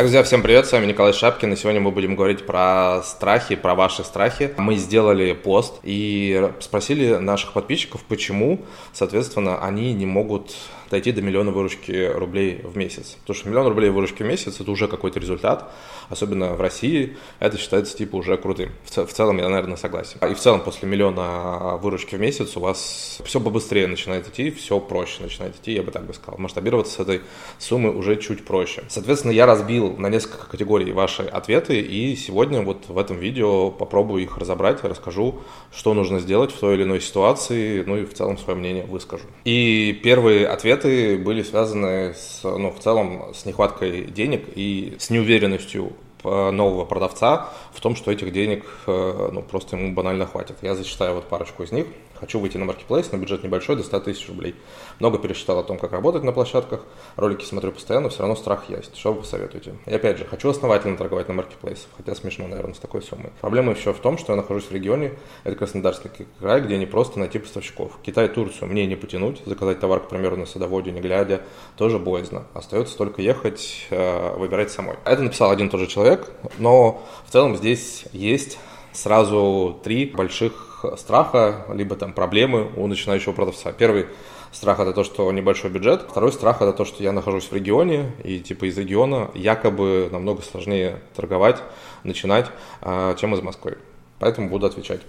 Так, друзья, всем привет, с вами Николай Шапкин, и сегодня мы будем говорить про страхи, про ваши страхи. Мы сделали пост и спросили наших подписчиков, почему, соответственно, они не могут дойти до миллиона выручки рублей в месяц. Потому что миллион рублей выручки в месяц – это уже какой-то результат, особенно в России, это считается типа уже крутым. В, в целом я, наверное, согласен. И в целом после миллиона выручки в месяц у вас все побыстрее начинает идти, все проще начинает идти, я бы так бы сказал. Масштабироваться с этой суммы уже чуть проще. Соответственно, я разбил на несколько категорий ваши ответы, и сегодня вот в этом видео попробую их разобрать, расскажу, что нужно сделать в той или иной ситуации, ну и в целом свое мнение выскажу. И первый ответ ответы были связаны с, ну, в целом с нехваткой денег и с неуверенностью нового продавца в том, что этих денег э, ну, просто ему банально хватит. Я зачитаю вот парочку из них. Хочу выйти на маркетплейс на бюджет небольшой, до 100 тысяч рублей. Много пересчитал о том, как работать на площадках. Ролики смотрю постоянно, все равно страх есть. Что вы посоветуете? И опять же, хочу основательно торговать на маркетплейсах, хотя смешно, наверное, с такой суммой. Проблема еще в том, что я нахожусь в регионе, это Краснодарский край, где не просто найти поставщиков. Китай, Турцию мне не потянуть, заказать товар, к примеру, на садоводе, не глядя, тоже боязно. Остается только ехать, э, выбирать самой. Это написал один тот же человек, но в целом здесь есть сразу три больших страха, либо там проблемы у начинающего продавца. Первый страх это то, что небольшой бюджет. Второй страх это то, что я нахожусь в регионе, и типа из региона якобы намного сложнее торговать, начинать, а, чем из Москвы. Поэтому буду отвечать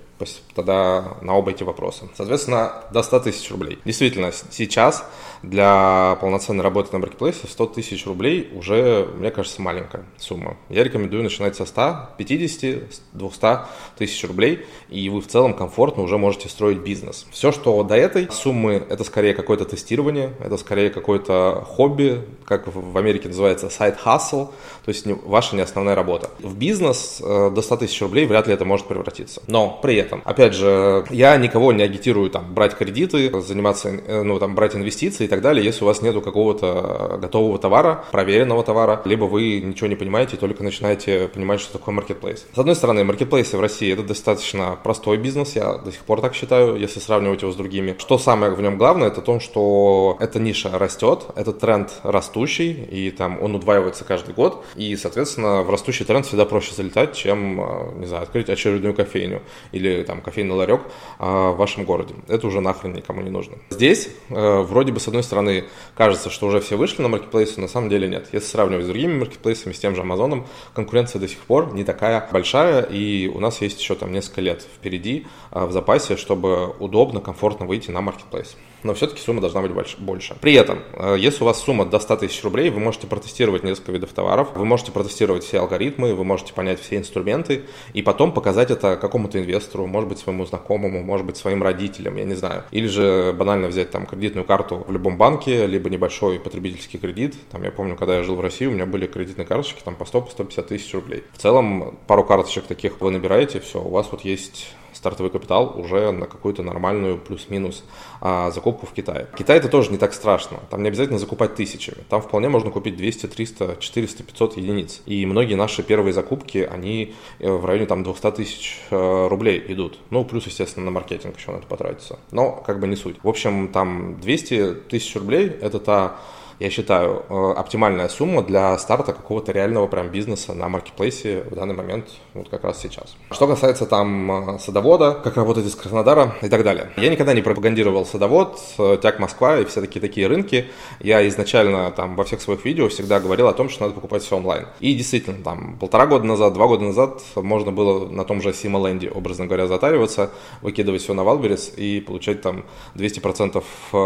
тогда на оба эти вопроса. Соответственно, до 100 тысяч рублей. Действительно, сейчас для полноценной работы на маркетплейсе 100 тысяч рублей уже, мне кажется, маленькая сумма. Я рекомендую начинать со 100, 50, 200 тысяч рублей, и вы в целом комфортно уже можете строить бизнес. Все, что до этой суммы, это скорее какое-то тестирование, это скорее какое-то хобби, как в Америке называется side hustle, то есть ваша не основная работа. В бизнес э, до 100 тысяч рублей вряд ли это может превратиться. Но при этом, опять же, я никого не агитирую там брать кредиты, заниматься, э, ну там брать инвестиции так далее, если у вас нету какого-то готового товара, проверенного товара, либо вы ничего не понимаете, только начинаете понимать, что такое маркетплейс. С одной стороны, маркетплейсы в России это достаточно простой бизнес, я до сих пор так считаю, если сравнивать его с другими. Что самое в нем главное, это то, что эта ниша растет, этот тренд растущий, и там он удваивается каждый год, и, соответственно, в растущий тренд всегда проще залетать, чем, э, не знаю, открыть очередную кофейню или там кофейный ларек а, в вашем городе. Это уже нахрен никому не нужно. Здесь, э, вроде бы, с одной стороны, кажется, что уже все вышли на маркетплейсы, на самом деле нет. Если сравнивать с другими маркетплейсами, с тем же Амазоном, конкуренция до сих пор не такая большая, и у нас есть еще там несколько лет впереди а, в запасе, чтобы удобно, комфортно выйти на маркетплейс но все-таки сумма должна быть больше. При этом, э, если у вас сумма до 100 тысяч рублей, вы можете протестировать несколько видов товаров, вы можете протестировать все алгоритмы, вы можете понять все инструменты и потом показать это какому-то инвестору, может быть, своему знакомому, может быть, своим родителям, я не знаю. Или же банально взять там кредитную карту в любом банке, либо небольшой потребительский кредит. Там я помню, когда я жил в России, у меня были кредитные карточки там по 100-150 тысяч рублей. В целом, пару карточек таких вы набираете, все, у вас вот есть стартовый капитал уже на какую-то нормальную плюс-минус а, закупку в Китае. Китай это тоже не так страшно. Там не обязательно закупать тысячами. Там вполне можно купить 200, 300, 400, 500 единиц. И многие наши первые закупки, они э, в районе там 200 тысяч э, рублей идут. Ну, плюс, естественно, на маркетинг еще на это потратиться. Но как бы не суть. В общем, там 200 тысяч рублей это та я считаю, э, оптимальная сумма для старта какого-то реального прям бизнеса на маркетплейсе в данный момент, вот как раз сейчас. Что касается там э, садовода, как работать из Краснодара и так далее. Я никогда не пропагандировал садовод, э, ТЯК Москва и все такие такие рынки. Я изначально там во всех своих видео всегда говорил о том, что надо покупать все онлайн. И действительно, там полтора года назад, два года назад можно было на том же Сима-ленде, образно говоря, затариваться, выкидывать все на Wildberries и получать там 200%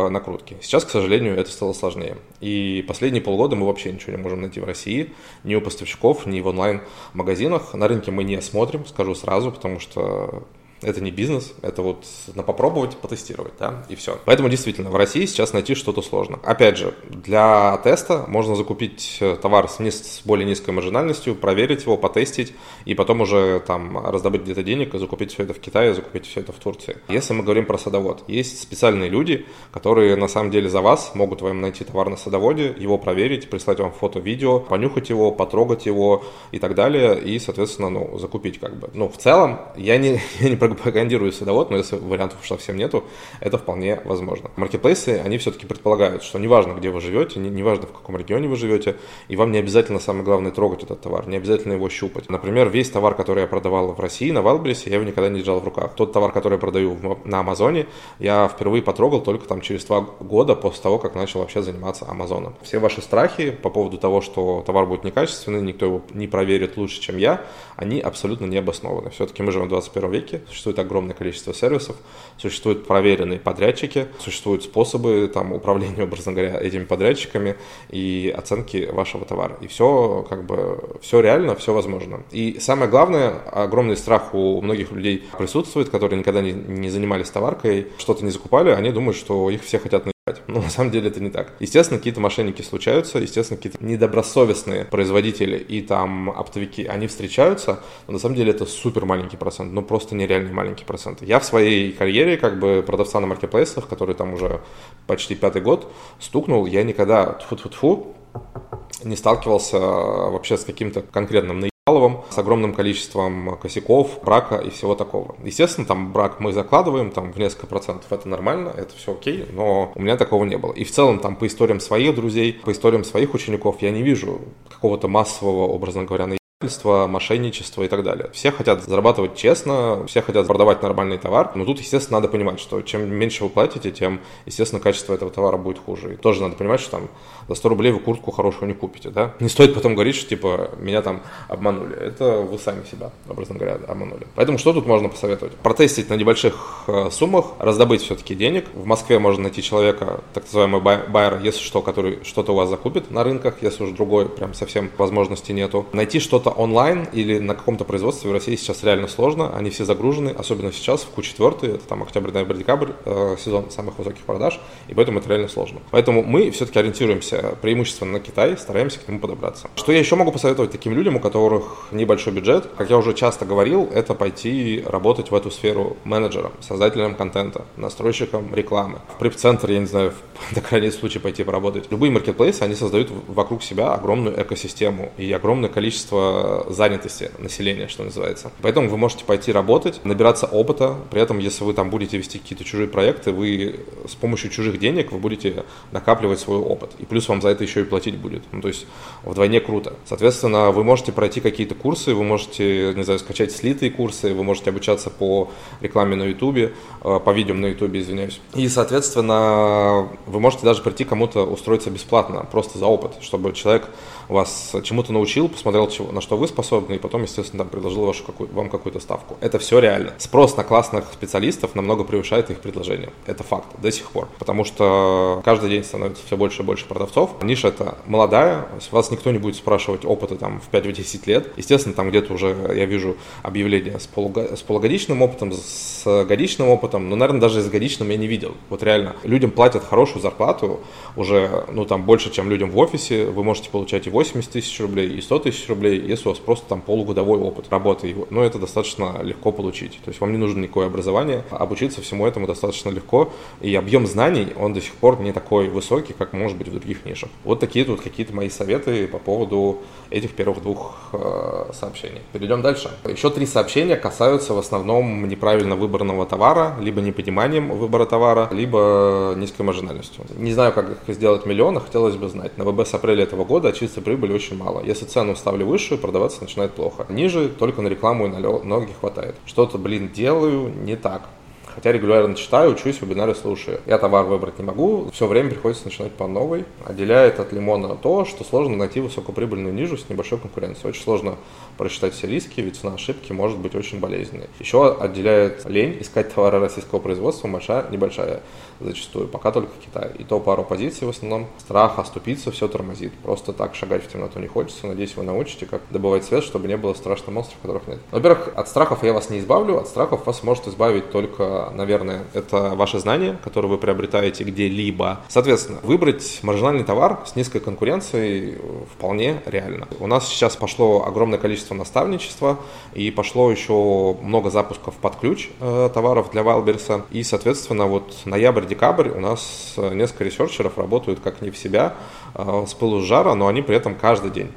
накрутки. Сейчас, к сожалению, это стало сложнее. И последние полгода мы вообще ничего не можем найти в России, ни у поставщиков, ни в онлайн-магазинах. На рынке мы не смотрим, скажу сразу, потому что это не бизнес, это вот на попробовать, потестировать, да, и все. Поэтому действительно в России сейчас найти что-то сложно. Опять же, для теста можно закупить э, товар с, низ, с более низкой маржинальностью, проверить его, потестить, и потом уже там раздобыть где-то денег и закупить все это в Китае, закупить все это в Турции. Если мы говорим про садовод, есть специальные люди, которые на самом деле за вас могут вам найти товар на садоводе, его проверить, прислать вам фото, видео, понюхать его, потрогать его и так далее, и, соответственно, ну, закупить как бы. Ну, в целом, я не, я не пропагандирую садовод, но если вариантов уж совсем нету, это вполне возможно. Маркетплейсы, они все-таки предполагают, что неважно, где вы живете, неважно, в каком регионе вы живете, и вам не обязательно, самое главное, трогать этот товар, не обязательно его щупать. Например, весь товар, который я продавал в России, на Валбересе, я его никогда не держал в руках. Тот товар, который я продаю на Амазоне, я впервые потрогал только там через два года после того, как начал вообще заниматься Амазоном. Все ваши страхи по поводу того, что товар будет некачественный, никто его не проверит лучше, чем я, они абсолютно не обоснованы. Все-таки мы живем в 21 веке, существует огромное количество сервисов, существуют проверенные подрядчики, существуют способы там, управления, образно говоря, этими подрядчиками и оценки вашего товара. И все как бы, все реально, все возможно. И самое главное, огромный страх у многих людей присутствует, которые никогда не, не занимались товаркой, что-то не закупали, они думают, что их все хотят но на самом деле это не так. Естественно, какие-то мошенники случаются, естественно, какие-то недобросовестные производители и там оптовики, они встречаются, но на самом деле это супер маленький процент, ну просто нереальный маленький процент. Я в своей карьере, как бы продавца на маркетплейсах, который там уже почти пятый год, стукнул, я никогда, тфу-тфу-тфу, не сталкивался вообще с каким-то конкретным Аловым с огромным количеством косяков, брака и всего такого. Естественно, там брак мы закладываем там в несколько процентов, это нормально, это все окей, но у меня такого не было. И в целом там по историям своих друзей, по историям своих учеников я не вижу какого-то массового, образно говоря, мошенничество и так далее. Все хотят зарабатывать честно, все хотят продавать нормальный товар, но тут, естественно, надо понимать, что чем меньше вы платите, тем, естественно, качество этого товара будет хуже. И тоже надо понимать, что там за 100 рублей вы куртку хорошую не купите, да? Не стоит потом говорить, что, типа, меня там обманули. Это вы сами себя, образно говоря, обманули. Поэтому что тут можно посоветовать? Протестить на небольших э, суммах, раздобыть все-таки денег. В Москве можно найти человека, так называемый байер, если что, который что-то у вас закупит на рынках, если уж другой прям совсем возможности нету. Найти что-то онлайн или на каком-то производстве в России сейчас реально сложно, они все загружены, особенно сейчас, в Q4, это там октябрь, ноябрь, декабрь, э, сезон самых высоких продаж, и поэтому это реально сложно. Поэтому мы все-таки ориентируемся преимущественно на Китай, стараемся к нему подобраться. Что я еще могу посоветовать таким людям, у которых небольшой бюджет? Как я уже часто говорил, это пойти работать в эту сферу менеджером, создателем контента, настройщиком рекламы. В прип-центр, я не знаю, в, на крайний случай пойти поработать. Любые маркетплейсы, они создают вокруг себя огромную экосистему и огромное количество занятости населения, что называется. Поэтому вы можете пойти работать, набираться опыта, при этом, если вы там будете вести какие-то чужие проекты, вы с помощью чужих денег вы будете накапливать свой опыт. И плюс вам за это еще и платить будет. Ну, то есть вдвойне круто. Соответственно, вы можете пройти какие-то курсы, вы можете, не знаю, скачать слитые курсы, вы можете обучаться по рекламе на Ютубе, э, по видео на Ютубе, извиняюсь. И, соответственно, вы можете даже прийти кому-то устроиться бесплатно, просто за опыт, чтобы человек вас чему-то научил, посмотрел, на что вы способны, и потом, естественно, там, предложил вашу, какую, вам какую-то ставку. Это все реально. Спрос на классных специалистов намного превышает их предложение. Это факт до сих пор. Потому что каждый день становится все больше и больше продавцов. Ниша это молодая, вас никто не будет спрашивать опыта там в 5-10 лет. Естественно, там где-то уже я вижу объявления с, полуго... с полугодичным опытом, с годичным опытом, но, наверное, даже с годичным я не видел. Вот реально, людям платят хорошую зарплату, уже, ну, там, больше, чем людям в офисе, вы можете получать и 80 тысяч рублей, и 100 тысяч рублей, если у вас просто там полугодовой опыт работы, но это достаточно легко получить. То есть вам не нужно никакое образование, обучиться всему этому достаточно легко, и объем знаний, он до сих пор не такой высокий, как может быть в других нишах. Вот такие тут какие-то мои советы по поводу этих первых двух э, сообщений. Перейдем дальше. Еще три сообщения касаются в основном неправильно выбранного товара, либо непониманием выбора товара, либо низкой маржинальностью. Не знаю, как их сделать миллион, хотелось бы знать. На ВБ с апреля этого года чистой прибыли очень мало. Если цену ставлю выше, продаваться начинает плохо. Ниже только на рекламу и на ноги хватает. Что-то, блин, делаю не так. Хотя регулярно читаю, учусь, вебинары слушаю. Я товар выбрать не могу, все время приходится начинать по новой. Отделяет от лимона то, что сложно найти высокоприбыльную нижу с небольшой конкуренцией. Очень сложно просчитать все риски, ведь цена ошибки может быть очень болезненной. Еще отделяет лень искать товары российского производства, большая, небольшая зачастую, пока только Китай. И то пару позиций в основном. Страх оступиться все тормозит. Просто так шагать в темноту не хочется. Надеюсь, вы научите, как добывать свет, чтобы не было страшных монстров, которых нет. Во-первых, от страхов я вас не избавлю, от страхов вас может избавить только наверное, это ваши знания, которые вы приобретаете где-либо. Соответственно, выбрать маржинальный товар с низкой конкуренцией вполне реально. У нас сейчас пошло огромное количество наставничества и пошло еще много запусков под ключ э, товаров для Wildberries. И, соответственно, вот ноябрь-декабрь у нас э, несколько ресерчеров работают как не в себя, э, с пылу с жара, но они при этом каждый день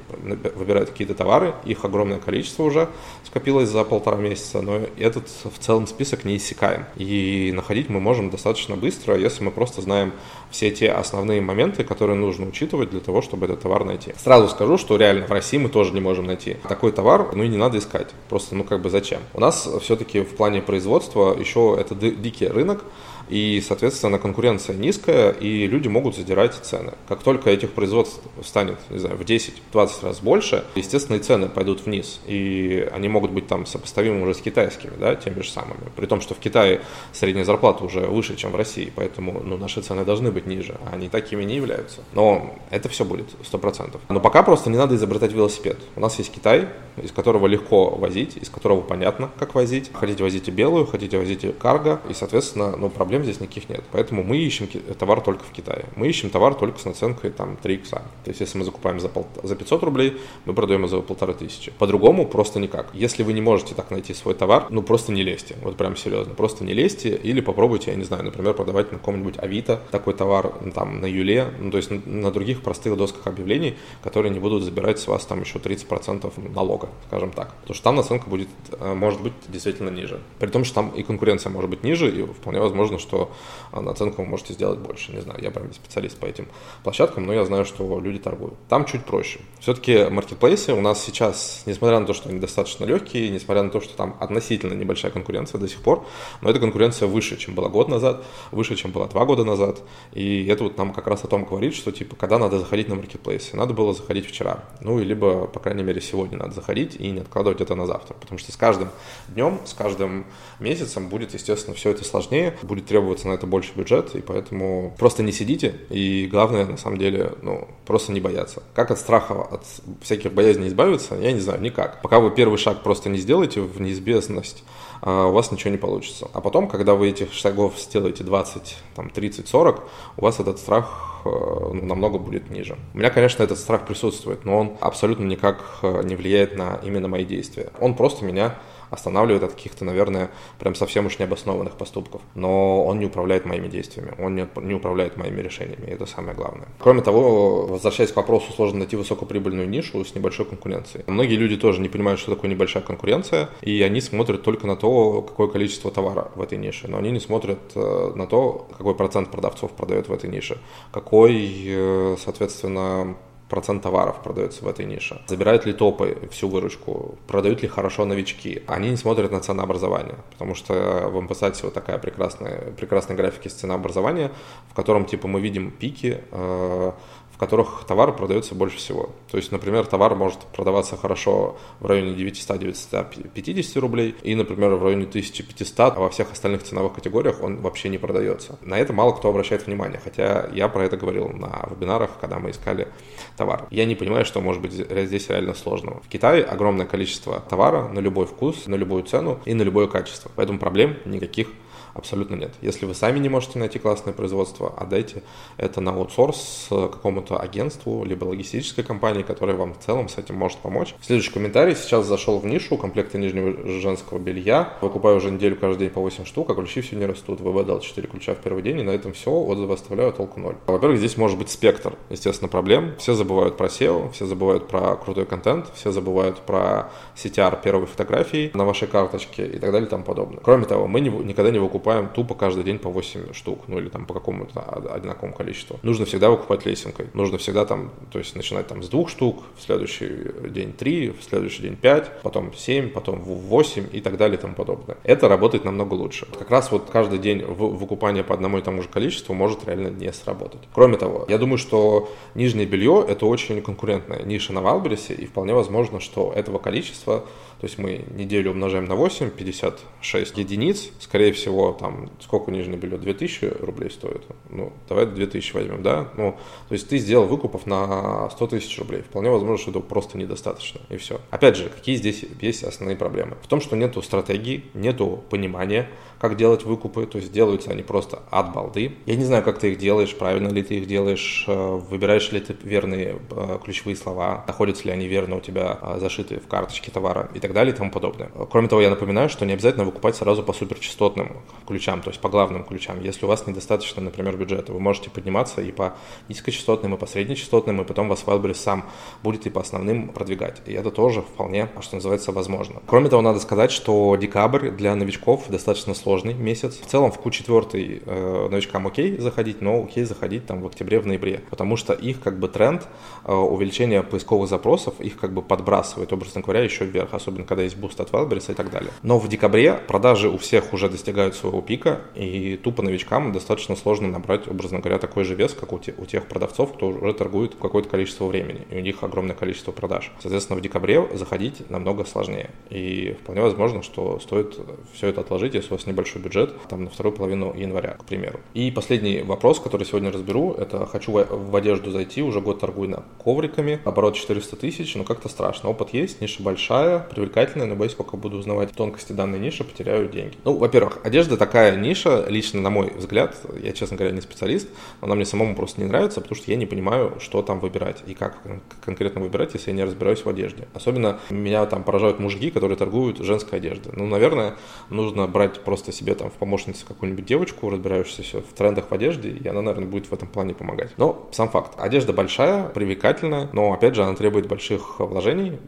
выбирают какие-то товары, их огромное количество уже скопилось за полтора месяца, но этот в целом список не иссякаем. И находить мы можем достаточно быстро, если мы просто знаем все те основные моменты, которые нужно учитывать для того, чтобы этот товар найти. Сразу скажу, что реально в России мы тоже не можем найти такой товар, ну и не надо искать. Просто, ну как бы зачем? У нас все-таки в плане производства еще это дикий рынок, и, соответственно, конкуренция низкая, и люди могут задирать цены. Как только этих производств станет, не знаю, в 10-20 раз больше, естественно, и цены пойдут вниз, и они могут быть там сопоставимы уже с китайскими, да, теми же самыми. При том, что в Китае средняя зарплата уже выше, чем в России, поэтому, ну, наши цены должны быть ниже, а они такими не являются. Но это все будет, 100%. Но пока просто не надо изобретать велосипед. У нас есть Китай, из которого легко возить, из которого понятно, как возить. Хотите возите белую, хотите возите карго, и, соответственно, ну, проблем здесь никаких нет. Поэтому мы ищем товар только в Китае. Мы ищем товар только с наценкой там 3 икса. То есть, если мы закупаем за, пол, за 500 рублей, мы продаем его за полторы тысячи. По-другому просто никак. Если вы не можете так найти свой товар, ну просто не лезьте. Вот прям серьезно. Просто не лезьте или попробуйте, я не знаю, например, продавать на каком-нибудь Авито такой товар, ну, там, на Юле, ну, то есть на других простых досках объявлений, которые не будут забирать с вас там еще 30% налога, скажем так. Потому что там наценка будет, э, может быть, действительно ниже. При том, что там и конкуренция может быть ниже, и вполне возможно, что что а, наценку вы можете сделать больше. Не знаю, я прям не специалист по этим площадкам, но я знаю, что люди торгуют. Там чуть проще. Все-таки маркетплейсы у нас сейчас, несмотря на то, что они достаточно легкие, несмотря на то, что там относительно небольшая конкуренция до сих пор, но эта конкуренция выше, чем была год назад, выше, чем была два года назад. И это вот нам как раз о том говорит, что типа, когда надо заходить на маркетплейсы. Надо было заходить вчера. Ну, и либо, по крайней мере, сегодня надо заходить и не откладывать это на завтра. Потому что с каждым днем, с каждым месяцем будет, естественно, все это сложнее, будет требоваться на это больше бюджет, и поэтому просто не сидите, и главное, на самом деле, ну, просто не бояться. Как от страха, от всяких боязней избавиться, я не знаю, никак. Пока вы первый шаг просто не сделаете в неизбежность, у вас ничего не получится. А потом, когда вы этих шагов сделаете 20, там, 30, 40, у вас этот страх э, ну, намного будет ниже. У меня, конечно, этот страх присутствует, но он абсолютно никак э, не влияет на именно мои действия. Он просто меня останавливает от каких-то, наверное, прям совсем уж необоснованных поступков. Но он не управляет моими действиями, он не, не управляет моими решениями, и это самое главное. Кроме того, возвращаясь к вопросу, сложно найти высокоприбыльную нишу с небольшой конкуренцией. Многие люди тоже не понимают, что такое небольшая конкуренция, и они смотрят только на то, какое количество товара в этой нише, но они не смотрят э, на то, какой процент продавцов продает в этой нише, какой, э, соответственно, процент товаров продается в этой нише. Забирают ли топы всю выручку? Продают ли хорошо новички? Они не смотрят на ценообразование, потому что в Ампасате вот такая прекрасная, прекрасная графика с ценообразования, в котором типа мы видим пики, э, которых товар продается больше всего. То есть, например, товар может продаваться хорошо в районе 900-950 рублей и, например, в районе 1500, а во всех остальных ценовых категориях он вообще не продается. На это мало кто обращает внимание, хотя я про это говорил на вебинарах, когда мы искали товар. Я не понимаю, что может быть здесь реально сложного. В Китае огромное количество товара на любой вкус, на любую цену и на любое качество. Поэтому проблем никаких Абсолютно нет. Если вы сами не можете найти классное производство, отдайте это на аутсорс какому-то агентству, либо логистической компании, которая вам в целом с этим может помочь. Следующий комментарий. Сейчас зашел в нишу комплекты нижнего женского белья. Выкупаю уже неделю каждый день по 8 штук, а ключи все не растут. ВВ дал 4 ключа в первый день, и на этом все. Отзывы оставляю, толку ноль. Во-первых, здесь может быть спектр, естественно, проблем. Все забывают про SEO, все забывают про крутой контент, все забывают про CTR первой фотографии на вашей карточке и так далее и тому подобное. Кроме того, мы не, никогда не выкупаем покупаем тупо каждый день по 8 штук, ну или там по какому-то одинаковому количеству. Нужно всегда выкупать лесенкой. Нужно всегда там, то есть начинать там с двух штук, в следующий день 3, в следующий день 5, потом 7, потом 8 и так далее и тому подобное. Это работает намного лучше. Как раз вот каждый день выкупание по одному и тому же количеству может реально не сработать. Кроме того, я думаю, что нижнее белье это очень конкурентная ниша на Валбересе, и вполне возможно, что этого количества То есть мы неделю умножаем на 8, 56 единиц. Скорее всего, там, сколько нижнее белье? 2000 рублей стоит. Ну, давай 2000 возьмем, да? Ну, то есть ты сделал выкупов на 100 тысяч рублей. Вполне возможно, что этого просто недостаточно. И все. Опять же, какие здесь есть основные проблемы? В том, что нету стратегии, нету понимания, как делать выкупы, то есть делаются они просто от балды. Я не знаю, как ты их делаешь, правильно ли ты их делаешь, э, выбираешь ли ты верные э, ключевые слова, находятся ли они верно у тебя э, зашиты в карточке товара и так далее и тому подобное. Кроме того, я напоминаю, что не обязательно выкупать сразу по суперчастотным ключам, то есть по главным ключам. Если у вас недостаточно, например, бюджета, вы можете подниматься и по низкочастотным, и по среднечастотным, и потом вас Wildberries сам будет и по основным продвигать. И это тоже вполне, что называется, возможно. Кроме того, надо сказать, что декабрь для новичков достаточно сложный сложный месяц. В целом в Q4 э, новичкам окей заходить, но окей заходить там в октябре, в ноябре, потому что их как бы тренд э, увеличения поисковых запросов, их как бы подбрасывает, образно говоря, еще вверх, особенно когда есть буст от Wildberries и так далее. Но в декабре продажи у всех уже достигают своего пика, и тупо новичкам достаточно сложно набрать, образно говоря, такой же вес, как у, те, у тех продавцов, кто уже торгует какое-то количество времени, и у них огромное количество продаж. Соответственно, в декабре заходить намного сложнее. И вполне возможно, что стоит все это отложить, если у вас не небольшой бюджет, там на вторую половину января, к примеру. И последний вопрос, который сегодня разберу, это хочу в одежду зайти, уже год торгую на ковриками, оборот 400 тысяч, но как-то страшно. Опыт есть, ниша большая, привлекательная, но боюсь, пока буду узнавать тонкости данной ниши, потеряю деньги. Ну, во-первых, одежда такая ниша, лично на мой взгляд, я, честно говоря, не специалист, она мне самому просто не нравится, потому что я не понимаю, что там выбирать и как конкретно выбирать, если я не разбираюсь в одежде. Особенно меня там поражают мужики, которые торгуют женской одеждой. Ну, наверное, нужно брать просто просто себе там в помощнице какую-нибудь девочку, разбирающуюся в трендах в одежде, и она, наверное, будет в этом плане помогать. Но сам факт. Одежда большая, привлекательная, но, опять же, она требует больших вложений,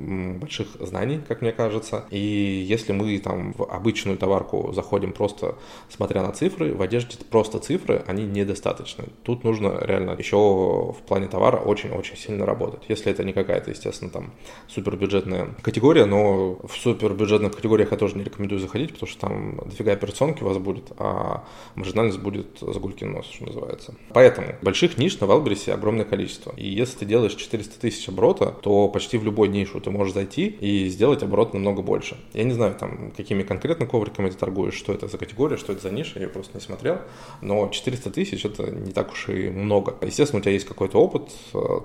больших знаний, как мне кажется. И если мы там в обычную товарку заходим просто смотря на цифры, в одежде просто цифры, они недостаточны. Тут нужно реально еще в плане товара очень-очень сильно работать. Если это не какая-то, естественно, там супербюджетная категория, но в супербюджетных категориях я тоже не рекомендую заходить, потому что там дофига операционки у вас будет, а маржинальность будет загулькин нос, что называется. Поэтому больших ниш на Валбрисе огромное количество. И если ты делаешь 400 тысяч оборота, то почти в любой нишу ты можешь зайти и сделать оборот намного больше. Я не знаю, там, какими конкретно ковриками ты торгуешь, что это за категория, что это за ниша, я просто не смотрел. Но 400 тысяч это не так уж и много. Естественно, у тебя есть какой-то опыт,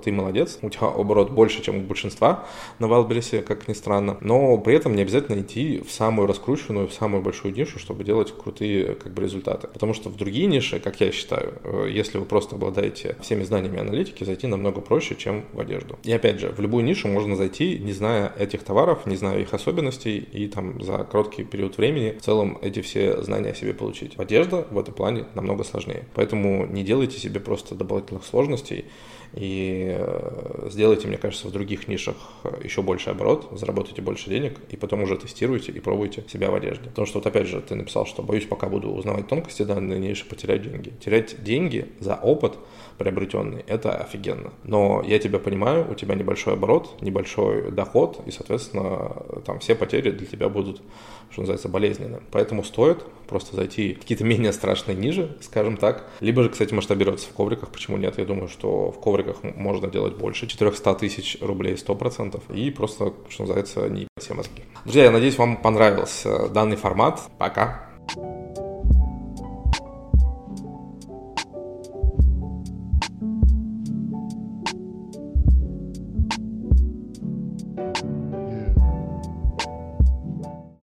ты молодец, у тебя оборот больше, чем у большинства на Валбрисе, как ни странно. Но при этом не обязательно идти в самую раскрученную, в самую большую нишу, чтобы делать крутые как бы, результаты. Потому что в другие ниши, как я считаю, э, если вы просто обладаете всеми знаниями аналитики, зайти намного проще, чем в одежду. И опять же, в любую нишу можно зайти, не зная этих товаров, не зная их особенностей, и там за короткий период времени в целом эти все знания о себе получить. Одежда в этом плане намного сложнее. Поэтому не делайте себе просто дополнительных сложностей и э, сделайте, мне кажется, в других нишах еще больше оборот, заработайте больше денег, и потом уже тестируйте и пробуйте себя в одежде. Потому что вот опять же ты написал, что боюсь, пока буду узнавать тонкости данной ниши, потерять деньги. Терять деньги за опыт приобретенный, это офигенно. Но я тебя понимаю, у тебя небольшой оборот, небольшой доход, и, соответственно, там все потери для тебя будут, что называется, болезненны. Поэтому стоит просто зайти в какие-то менее страшные ниже, скажем так. Либо же, кстати, масштабироваться в ковриках, почему нет? Я думаю, что в ковриках можно делать больше, 400 тысяч рублей 100%, и просто, что называется, не все мозги. Друзья, я надеюсь, вам понравился данный формат. Пока!